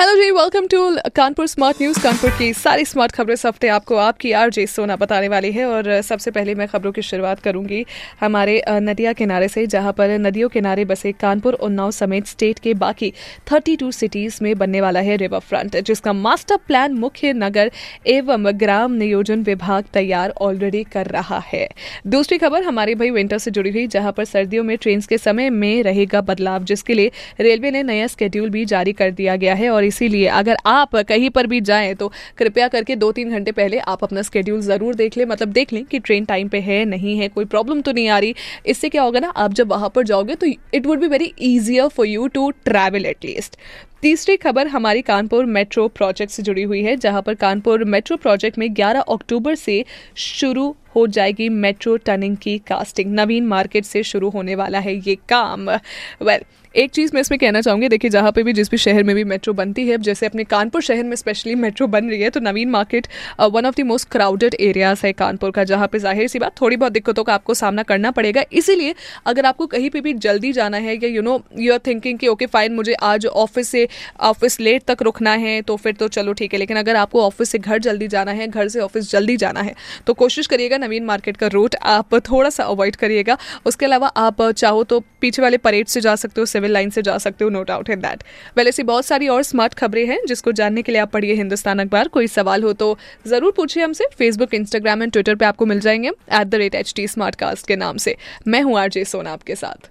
hello ji welcome to Kanpur smart news Kanpur की सारी smart खबरें इस हफ़्ते आपको आपकी आर जे सोना बताने वाली है और सबसे पहले मैं खबरों की शुरुआत करूँगी हमारे नदिया किनारे से, जहाँ पर नदियों किनारे बसे कानपुर, उन्नाव समेत स्टेट के बाकी 32 सिटीज़ में बनने वाला है रिवर फ्रंट जिसका मास्टर प्लान मुख्य नगर एवं ग्राम नियोजन विभाग तैयार ऑलरेडी कर रहा है। दूसरी खबर हमारे भाई विंटर से जुड़ी हुई, जहाँ पर सर्दियों में ट्रेन के समय में रहेगा बदलाव, जिसके लिए रेलवे ने नया स्केड्यूल भी जारी कर दिया गया है और इसीलिए अगर आप कहीं पर भी जाएँ तो कृपया करके दो तीन घंटे पहले आप अपना स्केड्यूल ज़रूर देख लें। मतलब देख लें कि ट्रेन टाइम पे है, नहीं है, कोई प्रॉब्लम तो नहीं आ रही। इससे क्या होगा ना, आप जब वहाँ पर जाओगे तो it would be very easier for you to travel at least तीसरी खबर हमारी कानपुर मेट्रो प्रोजेक्ट से जुड़ी हुई है जहाँ पर कानपुर मेट्रो प्रोजेक्ट में 11 अक्टूबर से शुरू हो जाएगी मेट्रो टर्निंग की कास्टिंग। नवीन मार्केट से शुरू होने वाला है ये काम। वेल well, एक चीज़ मैं इसमें कहना चाहूँगी देखिए जहाँ पे भी जिस भी शहर में भी मेट्रो बनती है जैसे अपने कानपुर शहर में स्पेशली मेट्रो बन रही है तो Naveen market one of the most crowded areas है कानपुर का जहाँ पे ज़ाहिर सी बात थोड़ी बहुत दिक्कतों का आपको सामना करना पड़ेगा। इसीलिए अगर आपको कहीं पर भी जल्दी जाना है या you know you are thinking कि ओके फाइन मुझे आज ऑफ़िस से ऑफ़िस लेट तक रुकना है तो फिर तो चलो ठीक है, लेकिन अगर आपको ऑफ़िस से घर जल्दी जाना है, घर से ऑफ़िस जल्दी जाना है तो कोशिश करिएगा नवीन मार्केट का रूट आप थोड़ा सा अवॉइड करिएगा। उसके अलावा आप चाहो तो पीछे वाले परेड से जा सकते हो सिविल लाइन से जा सकते हो no doubt in that well ऐसी बहुत सारी और स्मार्ट खबरें हैं, जिसको जानने के लिए आप पढ़िए हिंदुस्तान अखबार। कोई सवाल हो तो ज़रूर पूछिए हमसे फेसबुक इंस्टाग्राम एंड ट्विटर पर आपको मिल जाएँगे at the rate H T के नाम से। मैं हूँ आरजे सोना आपके साथ।